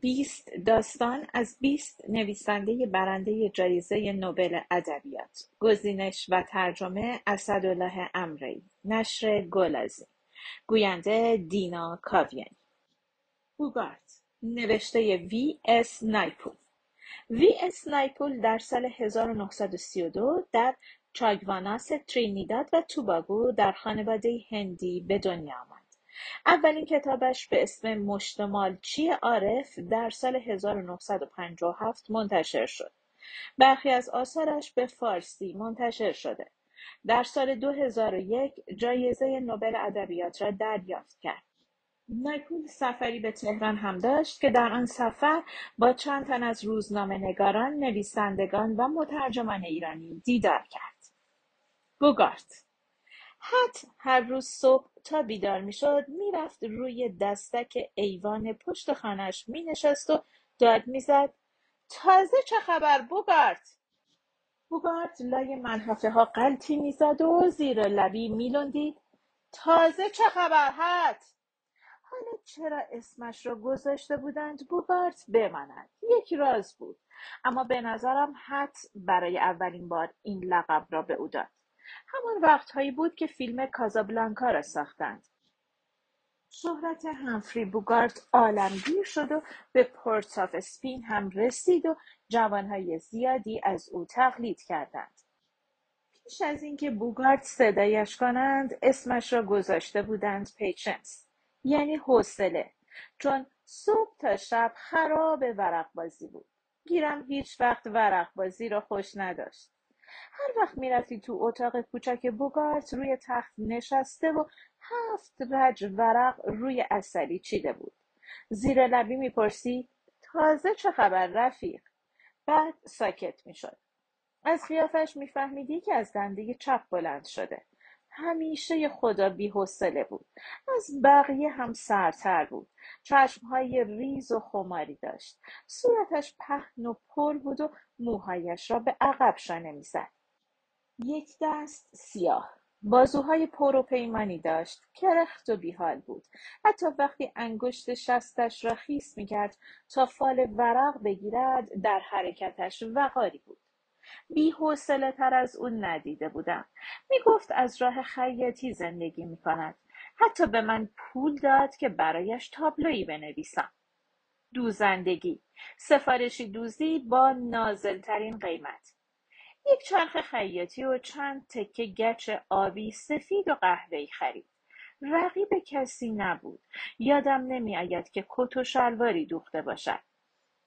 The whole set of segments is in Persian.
بیست داستان از بیست نویسنده برنده جایزه نوبل ادبیات. گزینش و ترجمه اسدالله امرایی. نشر گل‌آذین گوینده دینا کاویانی. بوگارت نوشته وی اس نایپول. وی اس نایپول در سال 1932 در چاگواناس ترینیداد و توباگو در خانواده هندی به دنیا آمد. اولین کتابش به اسم مشتمالچی عارف در سال 1957 منتشر شد. برخی از آثارش به فارسی منتشر شده. در سال 2001 جایزه نوبل ادبیات را دریافت کرد. نایپول سفری به تهران هم داشت که در آن سفر با چند تن از روزنامه نگاران، نویسندگان و مترجمان ایرانی دیدار کرد. بوگارت حت هر روز صبح تا بیدار می‌شد می‌رفت روی دستک ایوان پشت خانهاش مینشست و داد می‌زد. تازه چه خبر بوگارت؟ بوگارت لای منحفه ها قلطی می‌زد و زیر لبی میلندید تازه چه خبر حت حالا چرا اسمش را گذاشته بودند بوگارت بماند. یک راز بود اما به نظرم حت برای اولین بار این لقب را به او داد. همان وقتهایی بود که فیلم کازابلانکا را ساختند. شهرت همفری بوگارت عالمگیر شد و به پورت آف اسپین هم رسید و جوانهای زیادی از او تقلید کردند. پیش از اینکه بوگارت صدایش کنند اسمش را گذاشته بودند پیچنس یعنی حوصله چون صبح تا شب خراب ورق بازی بود گیرم هیچ وقت ورق بازی را خوش نداشت هر وقت می‌رفتی تو اتاق کوچک بوگارت روی تخت نشسته و هفت رج ورق روی اصلی چیده بود. زیر لبی می‌پرسی تازه چه خبر رفیق؟ بعد ساکت می‌شد. از قیافش میفهمیدی که از دنده چپ بلند شده. همیشه خدا بیحوصله بود. از بقیه هم سرتر بود. چشمهای ریز و خماری داشت. صورتش پهن و پر بود و موهایش را به عقب شانه می‌زد. یک دست سیاه. بازوهای پر و پیمانی داشت. کرخت و بیحال بود. حتی وقتی انگشت شستش را خیس می‌کرد تا فال ورق بگیرد در حرکتش وقاری بود. بیحوصله تر از اون ندیده بودم. می‌گفت از راه خیاطی زندگی می‌کند. حتی به من پول داد که برایش تابلویی بنویسم. دوزندگی سفارشی دوزی با نازلترین قیمت. یک چرخ خیاطی و چند تکه گچ آبی سفید و قهوه‌ای خرید. رقیب کسی نبود. یادم نمیآید که کت و شلواری دوخته باشد.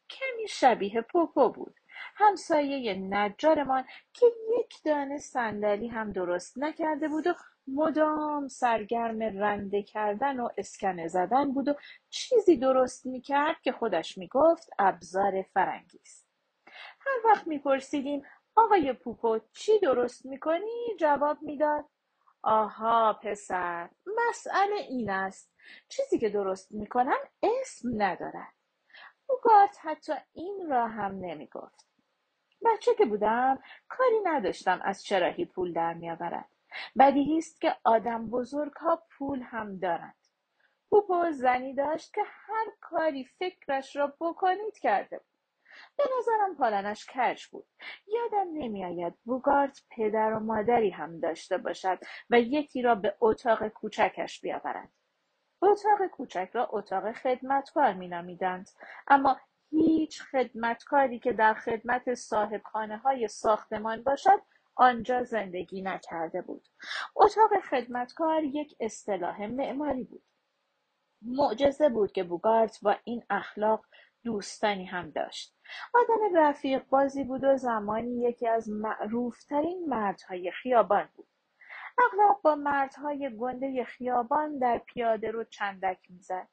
کمی شبیه پوپو بود. همسایه نجارمان که یک دانه صندلی هم درست نکرده بود و مدام سرگرم رنده کردن و اسکنه زدن بود و چیزی درست می‌کرد که خودش می‌گفت ابزار فرنگی است. هر وقت میپرسیدیم آقای پوپو چی درست می‌کنی؟ جواب می‌داد آها پسر مسئله این است. چیزی که درست می‌کنم اسم ندارد. بوگارت حتی این را هم نمی‌گفت. بچه که بودم کاری نداشتم از چراهی پول در میآورد. بدیهی است که آدم بزرگ ها پول هم دارند. پوپو زنی داشت که هر کاری فکرش را بکنید کرده بود. به نظرم پالنش کج بود. یادم نمیآید بوگارت پدر و مادری هم داشته باشد و یکی را به اتاق کوچکش بیاورد. اتاق کوچک را اتاق خدمتکار مینامیدند. اما هیچ خدمتکاری که در خدمت صاحب خانه های ساختمان باشد آنجا زندگی نکرده بود. اتاق خدمتکار یک اصطلاح معماری بود. معجزه بود که بوگارت با این اخلاق دوستانی هم داشت. آدم رفیق بازی بود و زمانی یکی از معروفترین مردهای خیابان بود. اغلب با مردهای گنده خیابان در پیاده رو چندک می‌زد.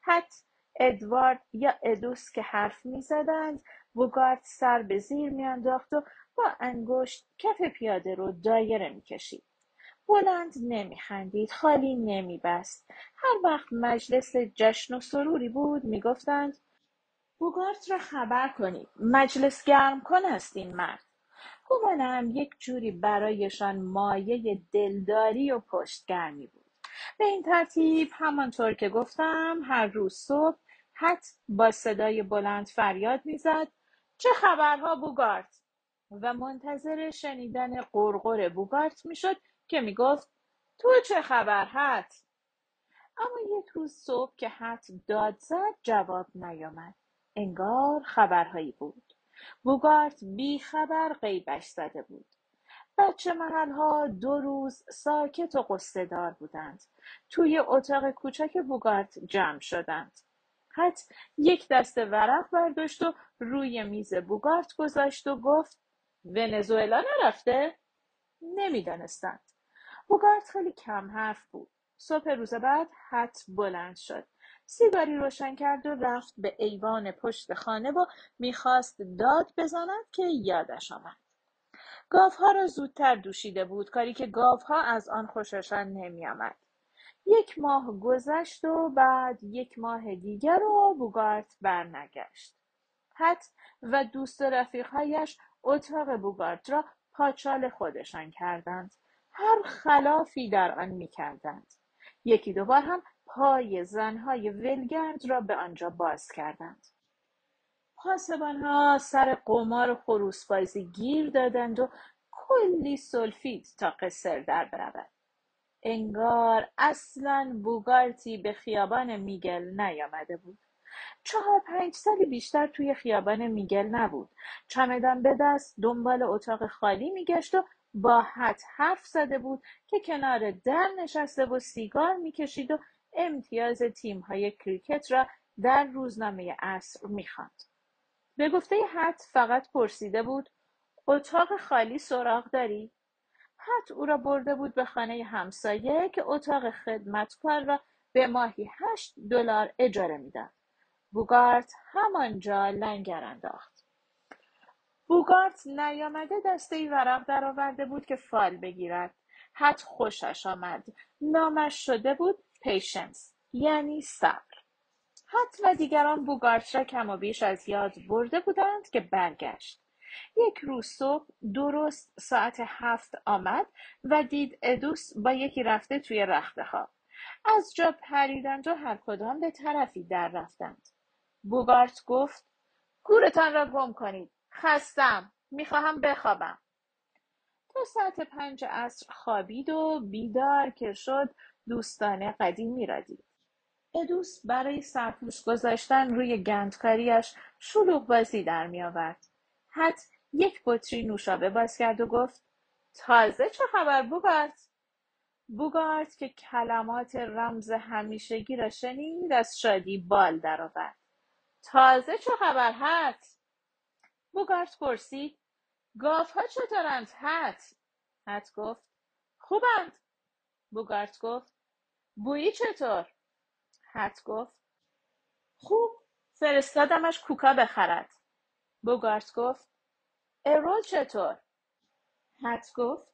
حت ادوارد یا ادوس که حرف می‌زدند بوگارت سر به زیر میانداخت و با انگشت کف پیاده رو دایره می‌کشید. بلند نمیخندید خالی نمیبست. هر وقت مجلس جشن و سروری بود می‌گفتند بوگارت را خبر کنید. مجلس گرم کن است این مرد. گمانم یک جوری برایشان مایه دلداری و پشتگرمی بود. به این ترتیب همانطور که گفتم هر روز صبح حت با صدای بلند فریاد می‌زد. چه خبرها بوگارت؟ و منتظر شنیدن قرقر بوگارت می‌شد که می‌گفت تو چه خبر حت اما یک روز صبح که حت داد زد جواب نیامد. انگار خبرهایی بود. بوگارت بی خبر غیبش زده بود. بچه محلها دو روز ساکت و قصه دار بودند. توی اتاق کوچک بوگارت جمع شدند. حت یک دسته ورق برداشت و روی میز بوگارت گذاشت و گفت ونزوئلا نرفته؟ نمی‌دانستند. بوگارت خیلی کم حرف بود. صبح روز بعد حت بلند شد. سیگاری روشن کرد و رفت به ایوان پشت خانه و می‌خواست داد بزند که یادش آمد. گاوها را زودتر دوشیده بود کاری که گاوها از آن خوششان نمیآمد. یک ماه گذشت و بعد یک ماه دیگر و بوگارت برنگشت. حت و دوست رفیقهایش اتاق بوگارت را پاچال خودشان کردند. هر خلافی در آن می‌کردند. یکی دوبار هم پای زنهای ولگرد را به آنجا باز کردند. پاسبانها سر قمار و خروسبازی گیر دادند و کلی سلفید تا قصر در برود. انگار اصلا بوگارتی به خیابان میگل نیامده بود. چهار پنج سالی بیشتر توی خیابان میگل نبود. چمدان به دست دنبال اتاق خالی میگشت و با حت حرف زده بود که کنار در نشسته و سیگار می‌کشید و امتیاز تیمهای کریکت را در روزنامه اصر می‌خواند. به گفته حت فقط پرسیده بود اتاق خالی سراغ داری؟ حت او را برده بود به خانه همسایه که اتاق خدمتکار را به ماهی هشت دلار اجاره می‌داد. بوگارت همانجا لنگر انداخت. بوگارت نیامده دسته ای ورق درآورده بود که فال بگیرد. حت خوشش آمد. نامش شده بود پیشنس یعنی صبر حت و دیگران بوگارت را کم و بیش از یاد برده بودند که برگشت یک روز صبح درست ساعت هفت آمد و دید ادوس با یکی رفته توی رخته ها. از جا پریدند و هر کدام به طرفی در رفتند. بوگارت گفت گورتان را گم کنید. خستم. می‌خواهم بخوابم. تا ساعت پنج عصر خوابید و بیدار که شد دوستانه قدیمی را دید. ادوس برای سرپوش گذاشتن روی گندکاریش شلوغ بازی در می آورد. حت یک بطری نوشابه باز کرد و گفت تازه چه خبر بوگارت بوگارت که کلمات رمز همیشگی را شنید از شادی بال درآورد. تازه چه خبر حت بوگارت پرسید. گاوها چطورند حت حت گفت. خوبند. بوگارت گفت. بویی چطور؟ حت گفت. خوب فرستادمش کوکا بخرد. بوگارت گفت. ارول چطور؟ حت گفت.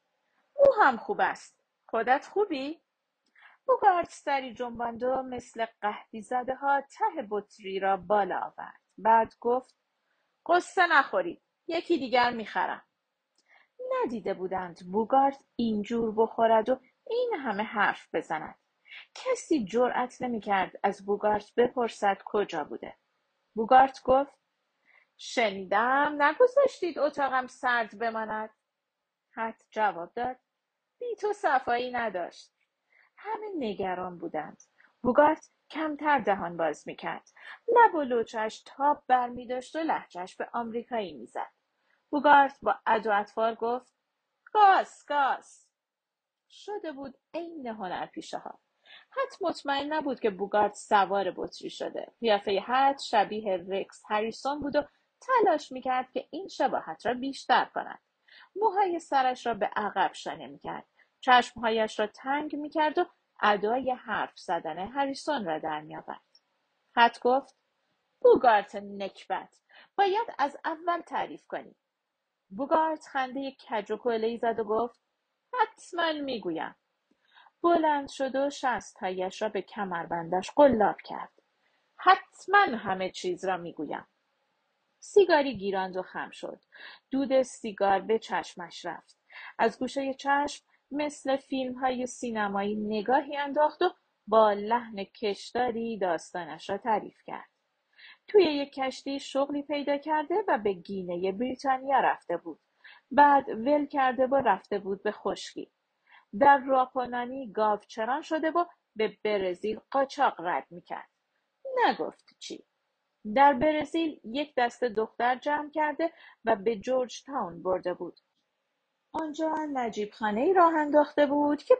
او هم خوب است. خودت خوبی؟ بوگارت سری جنباند و مثل قهدی زده ها ته بطری را بالا آورد. بعد گفت. قصه نخورید یکی دیگر می‌خرم. ندیده بودند بوگارت اینجور بخورد و این همه حرف بزند. کسی جرأت نمی‌کرد از بوگارت بپرسد کجا بوده. بوگارت گفت شنیدم نگذاشتید اتاقم سرد بماند. حت جواب داد بی تو صفایی نداشت. همه نگران بودند. بوگارت کمتر دهان باز می‌کرد. لب و لوچش تاب برمیداشت و لحجش به آمریکایی می‌زد. بوگارت با اد و اطوار گفت گاس گاس شده بود عین هنرپیشه ها حت مطمئن نبود که بوگارت سوار بطری شده. قیافه حت شبیه رکس هریسون بود و تلاش می‌کرد که این شباهت را بیشتر کند. موهای سرش را به عقب شانه می‌کرد. چشمهایش را تنگ می‌کرد و ادای حرف زدن هریسون را در میآورد. حت گفت بوگارت نکبت باید از اول تعریف کنی. بوگارت خنده کج و زد و گفت حتما می‌گویم. بلند شد و شستهایش را به کمربندش قلاب کرد. حتما همه چیز را می‌گویم. سیگاری گیراند و خم شد. دود سیگار به چشمش رفت. از گوشه چشم مثل فیلم های سینمایی نگاهی انداخت و با لحن کشداری داستانش را تعریف کرد. توی یک کشتی شغلی پیدا کرده و به گینه بریتانیا رفته بود. بعد ول کرده و رفته بود به خشکی. در راپونانی گاوچران شده و به برزیل قاچاق رد می‌کرد. نگفت چی. در برزیل یک دست دختر جمع کرده و به جورج تاون برده بود. آنجا نجیب خانه ای راه انداخته بود که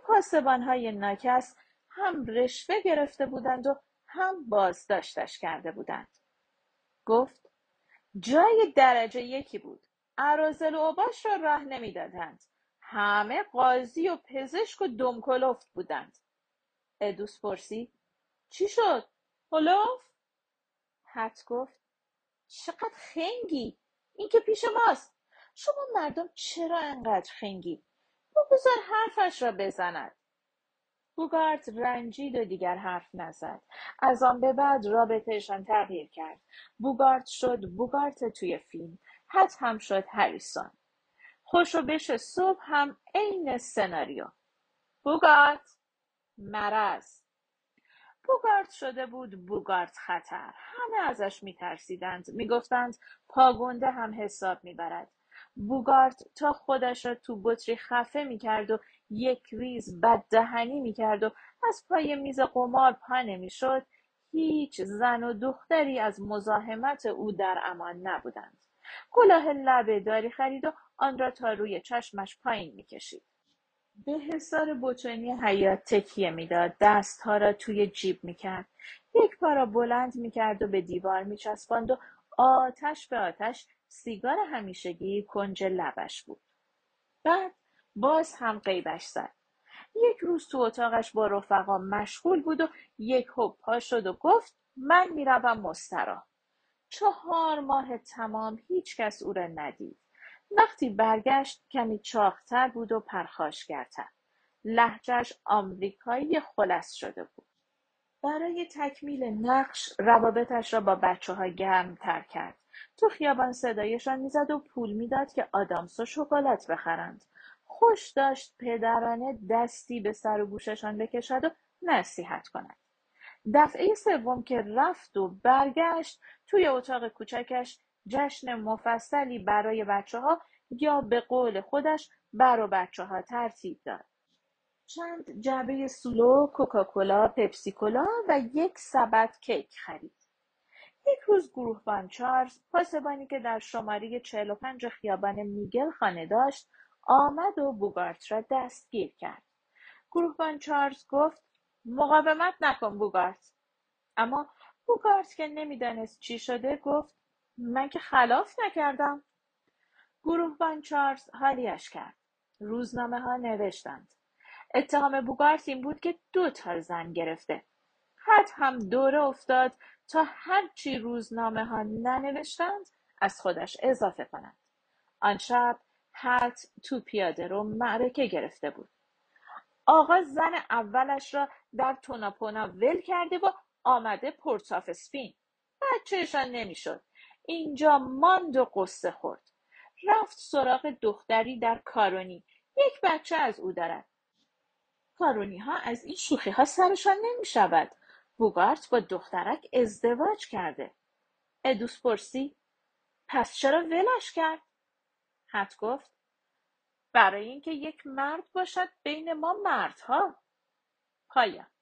های ناکس هم رشوه گرفته بودند و هم بازداشتش کرده بودند. گفت جای درجه یکی بود. عرازل و اوباش را راه نمی‌دادند. همه قاضی و پزشک و دمکلفت بودند. ادوس پرسید چی شد؟ هلوف؟ حد گفت چقدر خنگی این که پیش ماست شما مردم چرا انقدر خنگی بگذار حرفش را بزند بوگارت رنجید و دیگر حرف نزد از آن به بعد رابطهشان تغییر کرد بوگارت شد بوگارت توی فیلم حد هم شد هریسون خوش و بش صبح هم عین سناریو. بوگارت مرض. بوگارت شده بود بوگارت خطر. همه ازش میترسیدند. می‌گفتند پاگنده هم حساب می‌برد. بوگارت تا خودش را تو بطری خفه می‌کرد و یک ریز بددهنی می‌کرد و از پای میز قمار پا نمی‌شد. هیچ زن و دختری از مزاحمت او در امان نبودند. کلاه لبه داری خرید و آن را تا روی چشمش پایین می‌کشید به حصار بتونی حیات تکیه می‌داد. دستها را توی جیب می‌کرد. یک پا را بلند می‌کرد و به دیوار میچسباند و آتش به آتش سیگار همیشگی کنج لبش بود. بعد باز هم قیبش زد. یک روز تو اتاقش با رفقا مشغول بود و یک هپ پا شد و گفت من می‌روم مسترا چهار ماه تمام هیچ کس او را ندید. وقتی برگشت کمی چاقتر بود و پرخاشگرتر. لحجهش آمریکایی خلص شده بود. برای تکمیل نقش روابطش را با بچه ها تر کرد. تو خیابان صدایشان می‌زد و پول می‌داد که آدامس و شکلات بخرند. خوش داشت پدرانه دستی به سر و گوششان بکشد و نصیحت کند. دفعه سوم که رفت و برگشت توی اتاق کوچکش جشن مفصلی برای بچه ها یا به قول خودش برا بچه ها ترتیب داد. چند جعبه سولو، کوکاکولا، پپسیکولا و یک سبد کیک خرید. یک روز گروهبان چارلز پاسبانی که در شماره 45 خیابان میگل خانه داشت آمد و بوگارت را دستگیر کرد. گروهبان چارلز گفت مقاومت نکن بوگارت. اما بوگارت که نمی‌دانست چی شده گفت من که خلاف نکردم. گروهبان چارلز حالیش کرد. روزنامه ها نوشتند. اتهام بوگارت این بود که دو تا زن گرفته. حد هم دوره افتاد تا هرچی روزنامه ها ننوشتند از خودش اضافه کنند. آن شب حد تو پیاده رو معرکه گرفته بود. آقا زن اولش را در توناپونا ول کرده و آمده پورتاف اسپین. بچهشان نمی‌شد. اینجا ماند و قصه خورد. رفت سراغ دختری در کارونی. یک بچه از او دارد. کارونی ها از این شوخی ها سرشان نمی شود. بوگارت با دخترک ازدواج کرده. ادوس پرسی پس چرا ولش کرد؟ حد گفت برای اینکه یک مرد باشد بین ما مردها. Hayır.